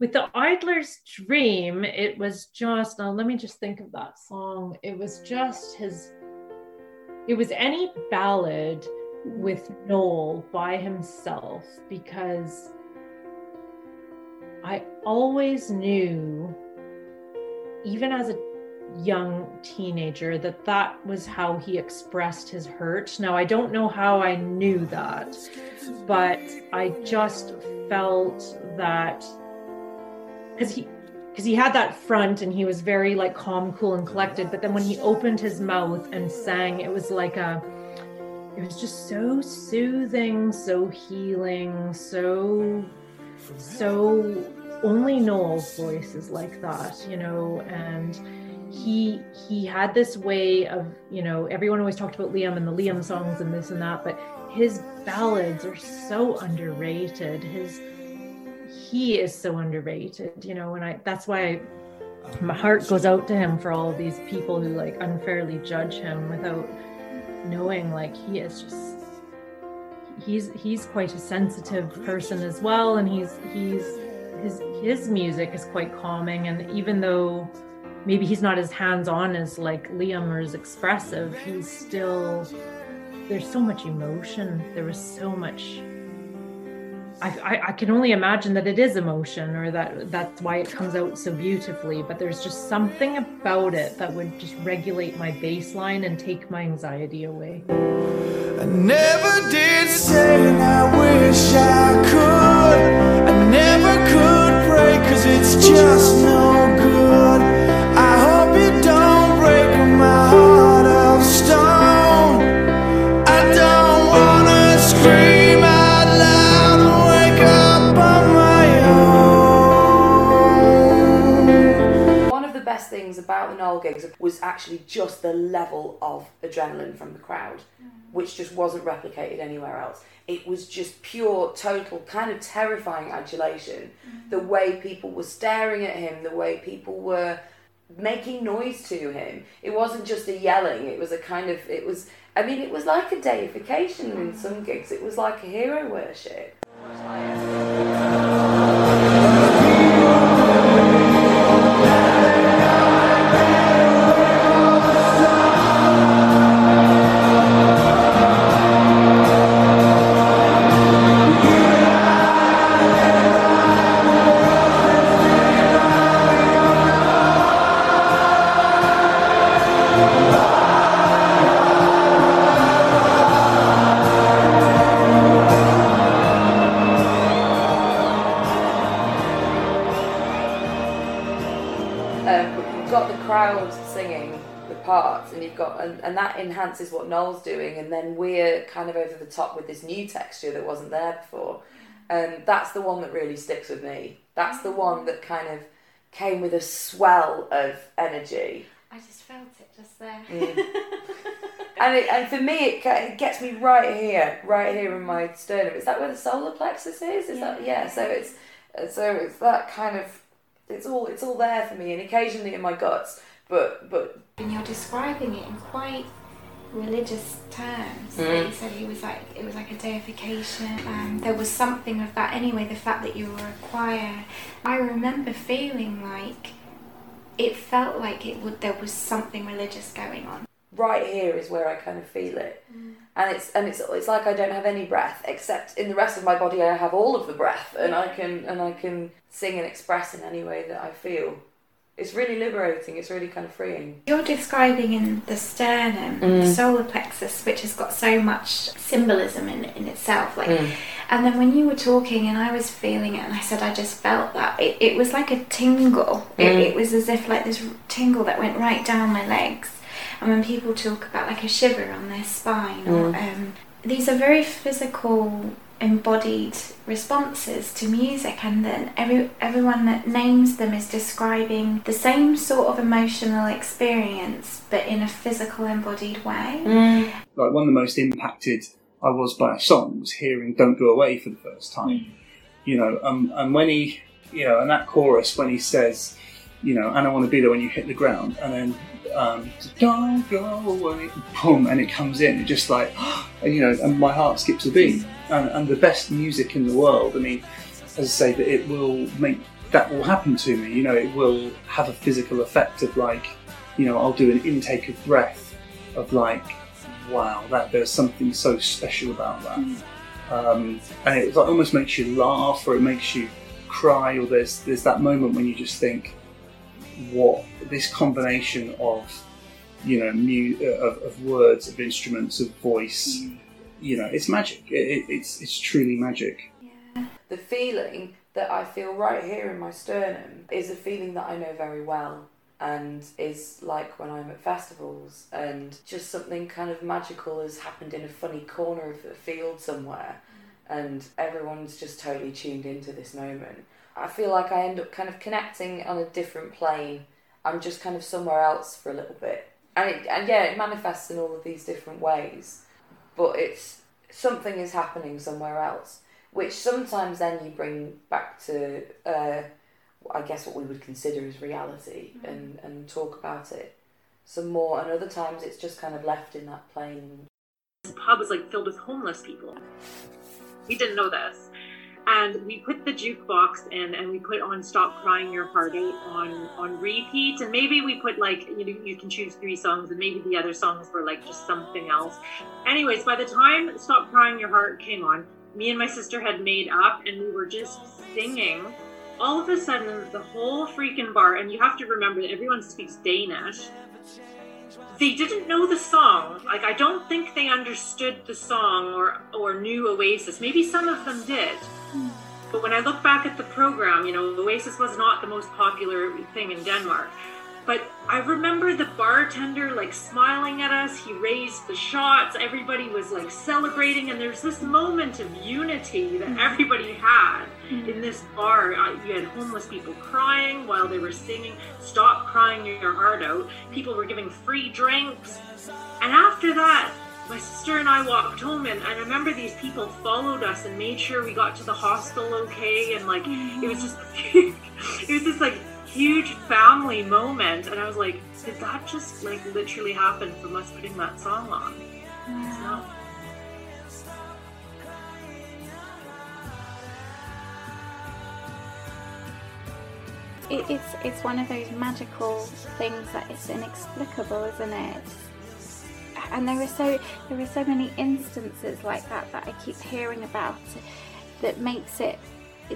with the idler's dream it was just now let me just think of that song. It was just his it was any ballad with noel by himself because i always knew even as a young teenager that that was how he expressed his hurt. Now i don't know how i knew that but i just felt that because he because he had that front and he was very like calm cool and collected but then when he opened his mouth and sang it was like a it was just so soothing so healing so so only noel's voice is like that you know? And he he had this way of you know everyone always talked about liam and the liam songs and this and that but his ballads are so underrated. His he is so underrated, you know, and I that's why I, my heart goes out to him for all these people who like unfairly judge him without knowing like he is just he's he's quite a sensitive person as well and he's he's his his music is quite calming and even though maybe he's not as hands-on as like Liam or as expressive he's still there's so much emotion. There was so much I, I, can only imagine that it is emotion or that that's why it comes out so beautifully but there's just something about it that would just regulate my baseline and take my anxiety away. I never did say i wish i could. I never could pray cause it's just no things about the Noel gigs was actually just the level of adrenaline from the crowd, mm. which just wasn't replicated anywhere else. It was just pure, total, kind of terrifying adulation. Mm. The way people were staring at him, the way people were making noise to him. It wasn't just a yelling, it was a kind of, it was, I mean, it was like a deification in some gigs, it was like a hero worship. Enhances what Noel's doing, and then we're kind of over the top with this new texture that wasn't there before. Um, that's the one that really sticks with me. That's the one that kind of came with a swell of energy. I just felt it just there. Mm. and it, and for me, it, it gets me right here, right here in my sternum. Is that where the solar plexus is? Is yeah. that yeah? So it's so it's that kind of it's all it's all there for me, and occasionally in my guts. But but and you're describing it in quite religious terms. Mm. You said he was like it was like a deification. Um, there was something of that anyway. The fact that you were a choir, I remember feeling like it felt like it would. There was something religious going on. Right here is where I kind of feel it, mm. and it's and it's it's like I don't have any breath except in the rest of my body I have all of the breath, and I can and I can sing and express in any way that I feel it's really liberating. It's really kind of freeing. You're describing in the sternum, mm. the solar plexus, which has got so much symbolism in in itself. Like, mm. and then when you were talking and I was feeling it, and I said I just felt that it, it was like a tingle. Mm. It, it was as if like this tingle that went right down my legs. And when people talk about like a shiver on their spine, or mm. um, these are very physical embodied responses to music and then every everyone that names them is describing the same sort of emotional experience but in a physical embodied way mm. like one of the most impacted i was by a song was hearing don't go away for the first time mm. you know um, and when he you know and that chorus when he says you know and i want to be there when you hit the ground and then um, don't go away, boom, and it comes in. It just like, you know, and my heart skips a beat. And, and, the best music in the world, I mean, as I say, that it will make that will happen to me. You know, it will have a physical effect of like, you know, I'll do an intake of breath of like, wow, that there's something so special about that. Mm. Um, and it like, almost makes you laugh or it makes you cry or there's there's that moment when you just think what this combination of you know mu- uh, of, of words of instruments of voice mm. you know it's magic it, it's it's truly magic yeah. the feeling that I feel right here in my sternum is a feeling that I know very well and is like when I'm at festivals and just something kind of magical has happened in a funny corner of a field somewhere and everyone's just totally tuned into this moment. I feel like I end up kind of connecting on a different plane. I'm just kind of somewhere else for a little bit. And, it, and yeah, it manifests in all of these different ways, but it's something is happening somewhere else which sometimes then you bring back to, uh, I guess, what we would consider as reality mm. and, and talk about it some more. And other times it's just kind of left in that plane. The pub was like filled with homeless people. We didn't know this. And we put the jukebox in and we put on Stop Crying Your Heart Out on, on repeat. And maybe we put like, you know, you can choose three songs and maybe the other songs were like just something else. Anyways, by the time Stop Crying Your Heart came on, me and my sister had made up and we were just singing. All of a sudden, the whole freaking bar, and you have to remember that everyone speaks Danish. They didn't know the song. Like I don't think they understood the song or or knew Oasis. Maybe some of them did. But when I look back at the program, you know, Oasis was not the most popular thing in Denmark. But I remember the bartender like smiling at us. He raised the shots. Everybody was like celebrating, and there's this moment of unity that mm-hmm. everybody had in mm-hmm. this bar. Uh, you had homeless people crying while they were singing "Stop Crying Your Heart Out." People were giving free drinks, and after that, my sister and I walked home, and I remember these people followed us and made sure we got to the hostel okay. And like, it was just, it was this like huge family moment and i was like did that just like literally happen from us putting that song on so, it's it's one of those magical things that it's inexplicable, isn't it? And there are so there are so many instances like that that I keep hearing about that makes it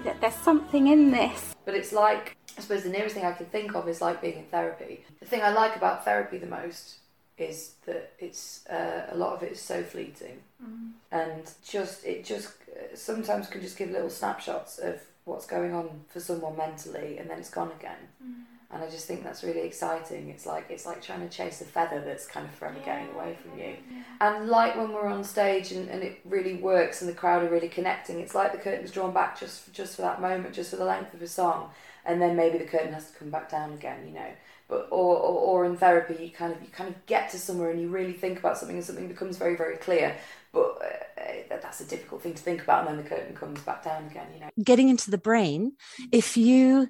that there's something in this. But it's like I suppose the nearest thing I can think of is like being in therapy. The thing I like about therapy the most is that it's uh, a lot of it is so fleeting, mm. and just it just uh, sometimes can just give little snapshots of what's going on for someone mentally, and then it's gone again. Mm. And I just think that's really exciting. It's like it's like trying to chase a feather that's kind of forever yeah. getting away from you. Yeah. And like when we're on stage and, and it really works and the crowd are really connecting, it's like the curtain's drawn back just for, just for that moment, just for the length of a song and then maybe the curtain has to come back down again, you know. But or, or, or in therapy, you kind of you kind of get to somewhere and you really think about something and something becomes very very clear. But uh, that's a difficult thing to think about, and then the curtain comes back down again, you know. Getting into the brain, if you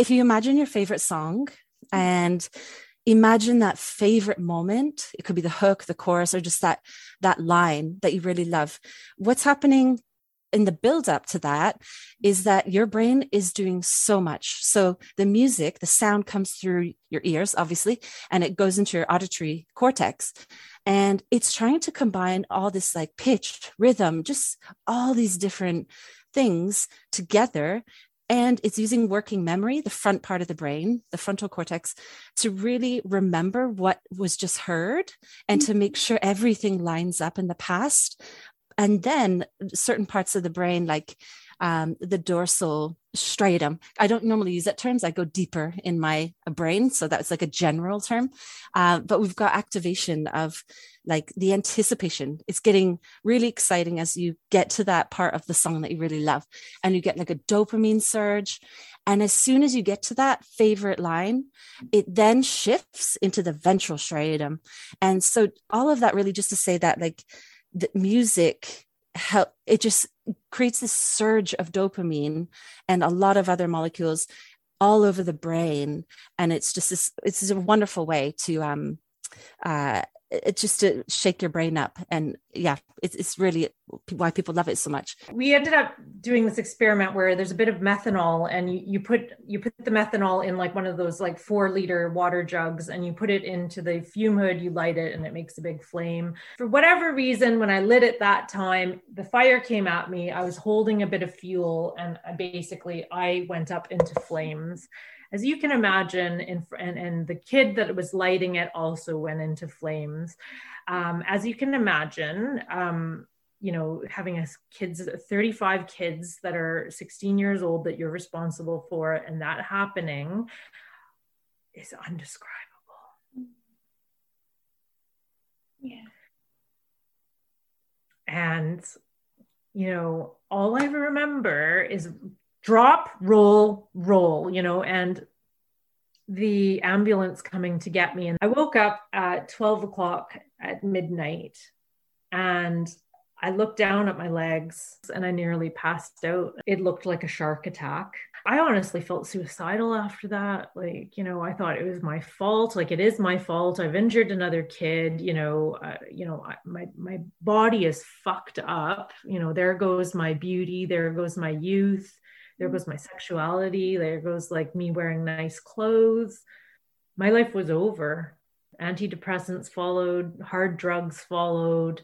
if you imagine your favorite song mm-hmm. and imagine that favorite moment it could be the hook the chorus or just that that line that you really love what's happening in the build up to that is that your brain is doing so much. So the music, the sound comes through your ears, obviously, and it goes into your auditory cortex. And it's trying to combine all this like pitch, rhythm, just all these different things together. And it's using working memory, the front part of the brain, the frontal cortex, to really remember what was just heard and to make sure everything lines up in the past and then certain parts of the brain like um, the dorsal striatum. I don't normally use that terms. I go deeper in my brain, so that's like a general term. Uh, but we've got activation of like the anticipation. It's getting really exciting as you get to that part of the song that you really love, and you get like a dopamine surge. And as soon as you get to that favorite line, it then shifts into the ventral striatum. And so all of that really just to say that like the music help it just creates this surge of dopamine and a lot of other molecules all over the brain and it's just this it's a wonderful way to um uh it's just to shake your brain up and yeah it's, it's really why people love it so much. We ended up doing this experiment where there's a bit of methanol and you, you put you put the methanol in like one of those like four liter water jugs and you put it into the fume hood, you light it and it makes a big flame. For whatever reason, when I lit it that time, the fire came at me. I was holding a bit of fuel and I basically I went up into flames as you can imagine, in, and, and the kid that was lighting it also went into flames. Um, as you can imagine, um, you know, having a kids, 35 kids that are 16 years old that you're responsible for, and that happening is undescribable. Yeah. And, you know, all I remember is drop, roll, roll, you know, and the ambulance coming to get me. And I woke up at 12 o'clock at midnight and I looked down at my legs and I nearly passed out. It looked like a shark attack. I honestly felt suicidal after that. Like, you know, I thought it was my fault. Like, it is my fault. I've injured another kid. You know, uh, you know, I, my my body is fucked up. You know, there goes my beauty. There goes my youth there goes my sexuality. There goes like me wearing nice clothes. My life was over. Antidepressants followed. Hard drugs followed.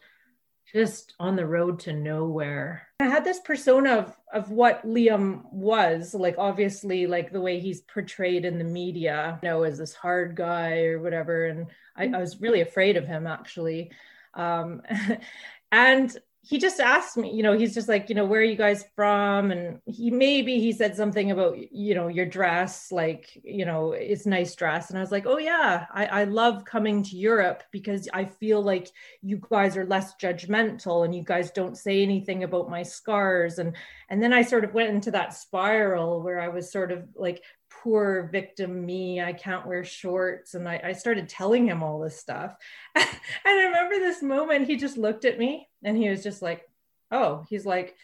Just on the road to nowhere. I had this persona of of what liam was like obviously like the way he's portrayed in the media you know as this hard guy or whatever and i, I was really afraid of him actually. Um and he just asked me, you know, he's just like, you know, where are you guys from? And he maybe he said something about, you know, your dress, like, you know, it's nice dress. And I was like, oh yeah, I, I love coming to Europe because I feel like you guys are less judgmental and you guys don't say anything about my scars. And and then I sort of went into that spiral where I was sort of like poor victim me i can't wear shorts. And I, I, started telling him all this stuff. And i remember this moment he just looked at me and he was just like oh he's like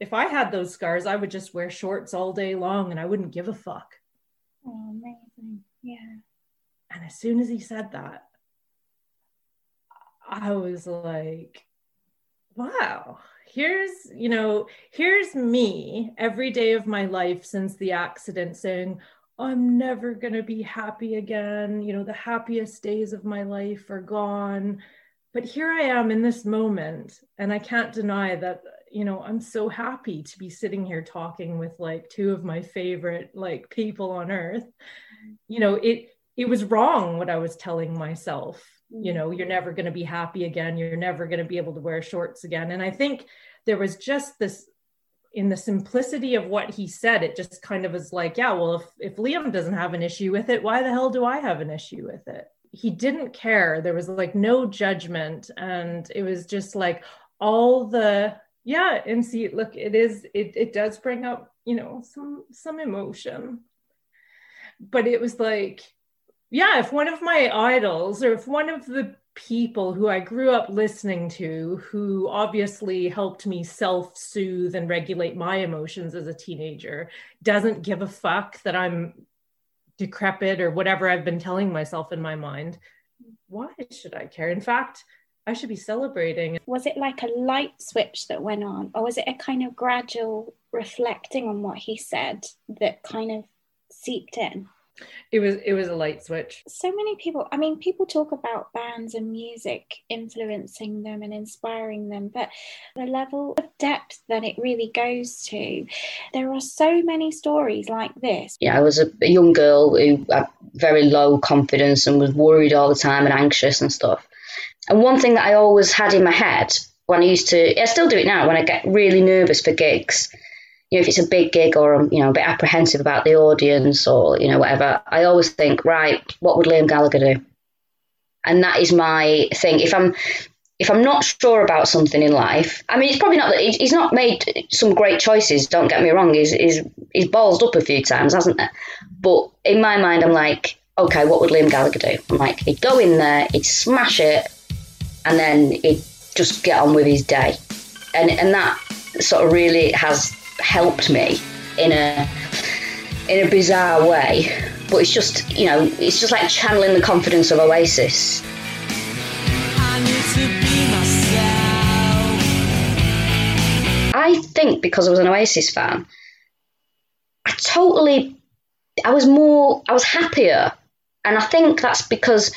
if i had those scars i would just wear shorts all day long and i wouldn't give a fuck. Oh amazing. Yeah. And as soon as he said that i was like wow here's you know here's me every day of my life since the accident saying I'm never going to be happy again. You know, the happiest days of my life are gone. But here I am in this moment, and I can't deny that, you know, I'm so happy to be sitting here talking with like two of my favorite like people on earth. You know, it it was wrong what I was telling myself. You know, you're never going to be happy again. You're never going to be able to wear shorts again. And I think there was just this in the simplicity of what he said, it just kind of was like, yeah, well, if, if Liam doesn't have an issue with it, why the hell do I have an issue with it? He didn't care. There was like no judgment. And it was just like all the, yeah, and see, look, it is, it, it does bring up, you know, some, some emotion. But it was like, yeah, if one of my idols or if one of the people who I grew up listening to, who obviously helped me self soothe and regulate my emotions as a teenager, doesn't give a fuck that I'm decrepit or whatever I've been telling myself in my mind. Why should I care? In fact, I should be celebrating. Was it like a light switch that went on, or was it a kind of gradual reflecting on what he said that kind of seeped in? It was it was a light switch. So many people i mean people talk about bands and music influencing them and inspiring them but the level of depth that it really goes to there are so many stories like this. Yeah i was a, a young girl who had very low confidence and was worried all the time and anxious and stuff. And one thing that i always had in my head when i used to i still do it now when i get really nervous for gigs you know, if it's a big gig or I'm, you know, a bit apprehensive about the audience or, you know, whatever, I always think, right, what would Liam Gallagher do? And that is my thing. If I'm, if I'm not sure about something in life, I mean, it's probably not that he's not made some great choices. Don't get me wrong. He's, he's, he's ballsed up a few times, hasn't it? But in my mind, I'm like, okay, what would Liam Gallagher do? I'm like, he'd go in there, he'd smash it, and then he'd just get on with his day. And, and that sort of really has helped me in a in a bizarre way. But it's just you know it's just like channeling the confidence of Oasis. I think because I was an Oasis fan, I totally, I was more, I was happier. And I think that's because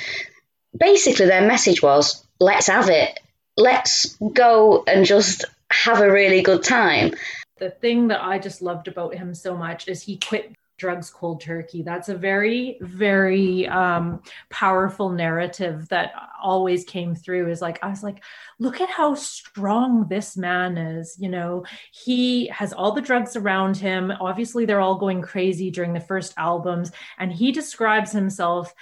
basically their message was let's have it. Let's go and just have a really good time. The thing that I just loved about him so much is he quit drugs cold turkey. That's a very, very um, powerful narrative that always came through. Is like, I was like, look at how strong this man is. You know, he has all the drugs around him. Obviously, they're all going crazy during the first albums. And he describes himself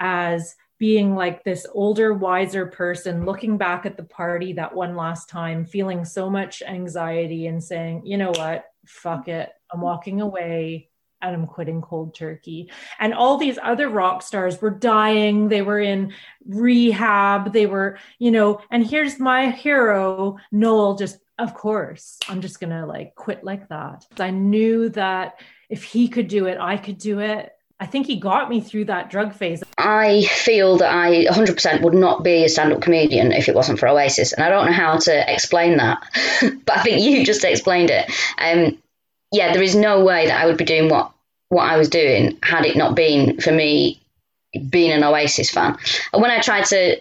as being like this older, wiser person looking back at the party that one last time, feeling so much anxiety and saying, you know what, fuck it, I'm walking away and I'm quitting cold turkey. And all these other rock stars were dying, they were in rehab, they were, you know, and here's my hero, Noel, just of course, I'm just gonna like quit like that. I knew that if he could do it, I could do it. I think he got me through that drug phase. I feel that I 100% would not be a stand up comedian if it wasn't for Oasis. And I don't know how to explain that, but I think you just explained it. Um, yeah, there is no way that I would be doing what, what I was doing had it not been for me being an Oasis fan. And when I try to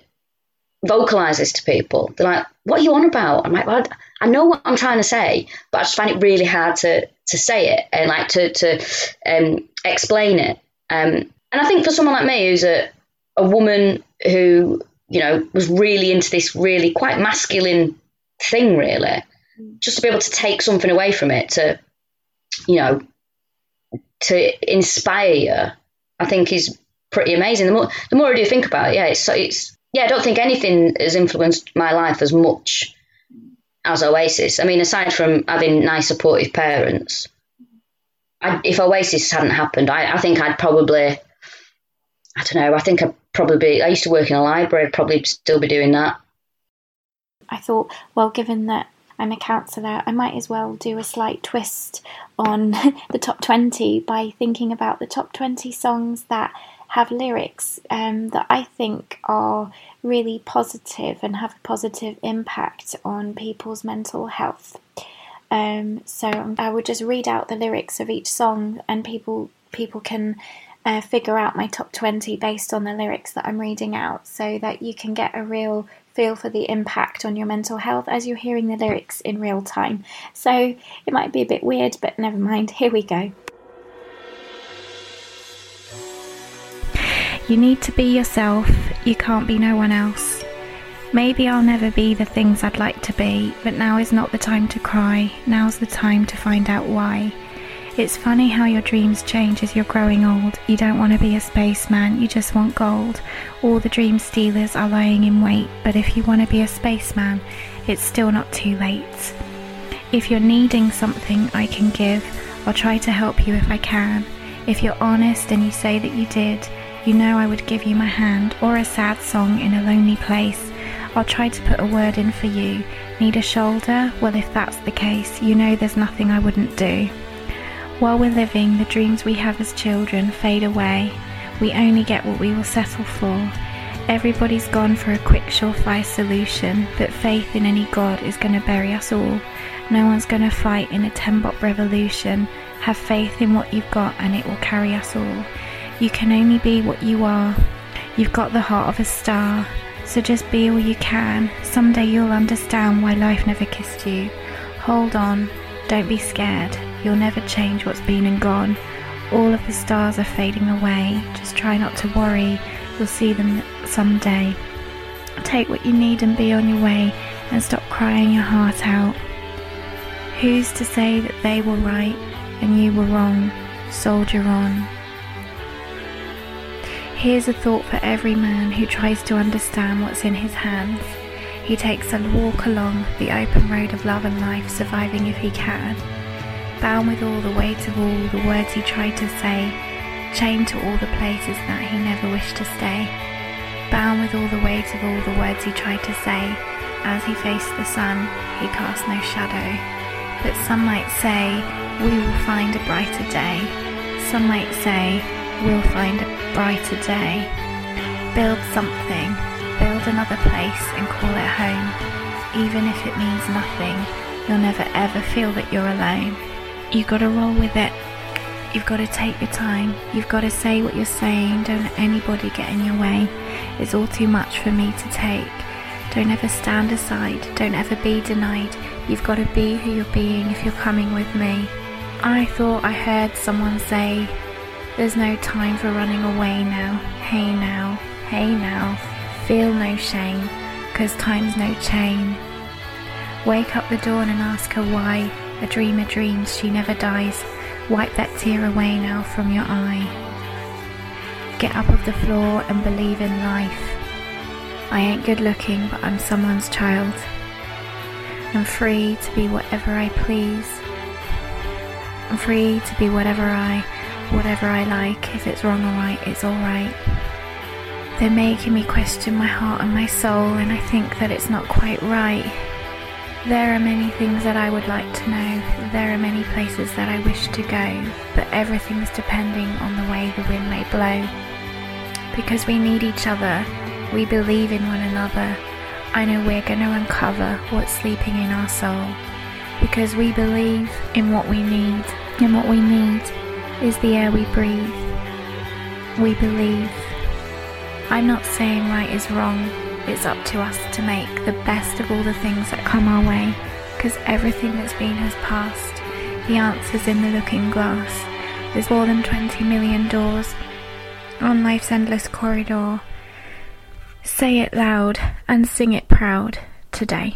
vocalize this to people, they're like, What are you on about? I'm like, well, I know what I'm trying to say, but I just find it really hard to, to say it and like to, to um, explain it. Um, and I think for someone like me, who's a, a woman who, you know, was really into this really quite masculine thing, really, just to be able to take something away from it, to, you know, to inspire you, I think is pretty amazing. The more, the more I do think about it, yeah, it's, it's, yeah, I don't think anything has influenced my life as much as Oasis. I mean, aside from having nice, supportive parents, I, if Oasis hadn't happened, I, I think I'd probably, I don't know, I think I'd probably be, I used to work in a library, I'd probably still be doing that. I thought, well, given that I'm a counsellor, I might as well do a slight twist on the top 20 by thinking about the top 20 songs that have lyrics um, that I think are really positive and have a positive impact on people's mental health. Um, so I would just read out the lyrics of each song, and people people can uh, figure out my top twenty based on the lyrics that I'm reading out, so that you can get a real feel for the impact on your mental health as you're hearing the lyrics in real time. So it might be a bit weird, but never mind. Here we go. You need to be yourself. You can't be no one else. Maybe I'll never be the things I'd like to be, but now is not the time to cry. Now's the time to find out why. It's funny how your dreams change as you're growing old. You don't want to be a spaceman, you just want gold. All the dream stealers are lying in wait, but if you want to be a spaceman, it's still not too late. If you're needing something I can give, I'll try to help you if I can. If you're honest and you say that you did, you know I would give you my hand or a sad song in a lonely place. I'll try to put a word in for you. Need a shoulder? Well, if that's the case, you know there's nothing I wouldn't do. While we're living, the dreams we have as children fade away. We only get what we will settle for. Everybody's gone for a quick, surefire solution, but faith in any God is going to bury us all. No one's going to fight in a 10 bop revolution. Have faith in what you've got and it will carry us all. You can only be what you are. You've got the heart of a star. So just be all you can. Someday you'll understand why life never kissed you. Hold on, don't be scared. You'll never change what's been and gone. All of the stars are fading away. Just try not to worry. You'll see them someday. Take what you need and be on your way and stop crying your heart out. Who's to say that they were right and you were wrong? Soldier on. Here's a thought for every man who tries to understand what's in his hands. He takes a walk along the open road of love and life, surviving if he can. Bound with all the weight of all the words he tried to say, chained to all the places that he never wished to stay. Bound with all the weight of all the words he tried to say, as he faced the sun, he cast no shadow. But some might say, we will find a brighter day. Some might say, we'll find a brighter day. Build something, build another place and call it home. Even if it means nothing, you'll never ever feel that you're alone. You've gotta roll with it. You've got to take your time. You've got to say what you're saying. Don't let anybody get in your way. It's all too much for me to take. Don't ever stand aside. Don't ever be denied. You've got to be who you're being if you're coming with me. I thought I heard someone say, There's no time for running away now. Hey now, hey now. Feel no shame, 'cause time's no chain. Wake up the dawn and ask her why. A dreamer dreams, she never dies. Wipe that tear away now from your eye. Get up off the floor and believe in life. I ain't good looking, but I'm someone's child. I'm free to be whatever I please. I'm free to be whatever I, whatever I like. If it's wrong or right, it's alright. They're making me question my heart and my soul, and I think that it's not quite right. There are many things that I would like to know. There are many places that I wish to go, but everything's depending on the way the wind may blow. Because we need each other, we believe in one another. I know we're going to uncover what's sleeping in our soul. Because we believe in what we need, in what we need is the air we breathe. We believe. I'm not saying right is wrong, it's up to us to make the best of all the things that come our way, because everything that's been has passed. The answer's in the looking glass. There's more than 20 million doors on life's endless corridor. Say it loud and sing it proud today.